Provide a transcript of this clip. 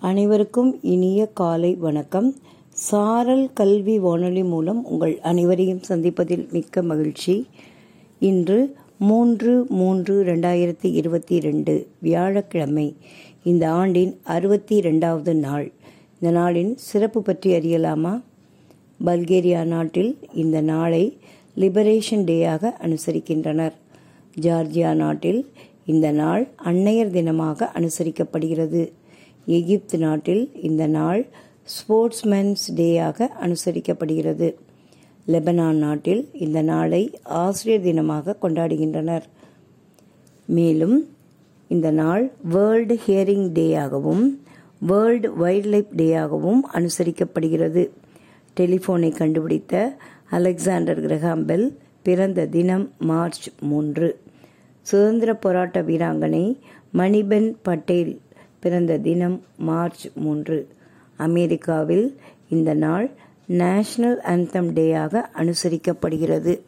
அனைவருக்கும் இனிய காலை வணக்கம். சாரல் கல்வி வானொலி மூலம் உங்கள் அனைவரையும் சந்திப்பதில் மிக்க மகிழ்ச்சி. இன்று மூன்று மூன்று ரெண்டாயிரத்தி இருபத்தி ரெண்டு வியாழக்கிழமை இந்த ஆண்டின் அறுபத்தி ரெண்டாவது நாள். இந்த நாளின் சிறப்பு பற்றி அறியலாமா? பல்கேரியா நாட்டில் இந்த நாளை லிபரேஷன் டேயாக அனுசரிக்கின்றனர். ஜார்ஜியா நாட்டில் இந்த நாள் அன்னையர் தினமாக அனுசரிக்கப்படுகிறது. எகிப்து நாட்டில் இந்த நாள் ஸ்போர்ட்ஸ்மேன்ஸ் டேயாக அனுசரிக்கப்படுகிறது. லெபனான் நாட்டில் இந்த நாளை ஆசிரியர் தினமாக கொண்டாடுகின்றனர். மேலும் இந்த நாள் வேர்ல்டு ஹியரிங் டேயாகவும் வேர்ல்டு வைல்ட் லைஃப் டேயாகவும் அனுசரிக்கப்படுகிறது. டெலிஃபோனை கண்டுபிடித்த அலெக்சாண்டர் கிரஹாம்பெல் பிறந்த தினம் மார்ச் மூன்று. சுதந்திர போராட்ட வீராங்கனை மணிபென் பட்டேல் பிறந்த தினம் மார்ச் மூன்று. அமெரிக்காவில் இந்த நாள் நேஷனல் அந்தம் டேயாக அனுசரிக்கப்படுகிறது.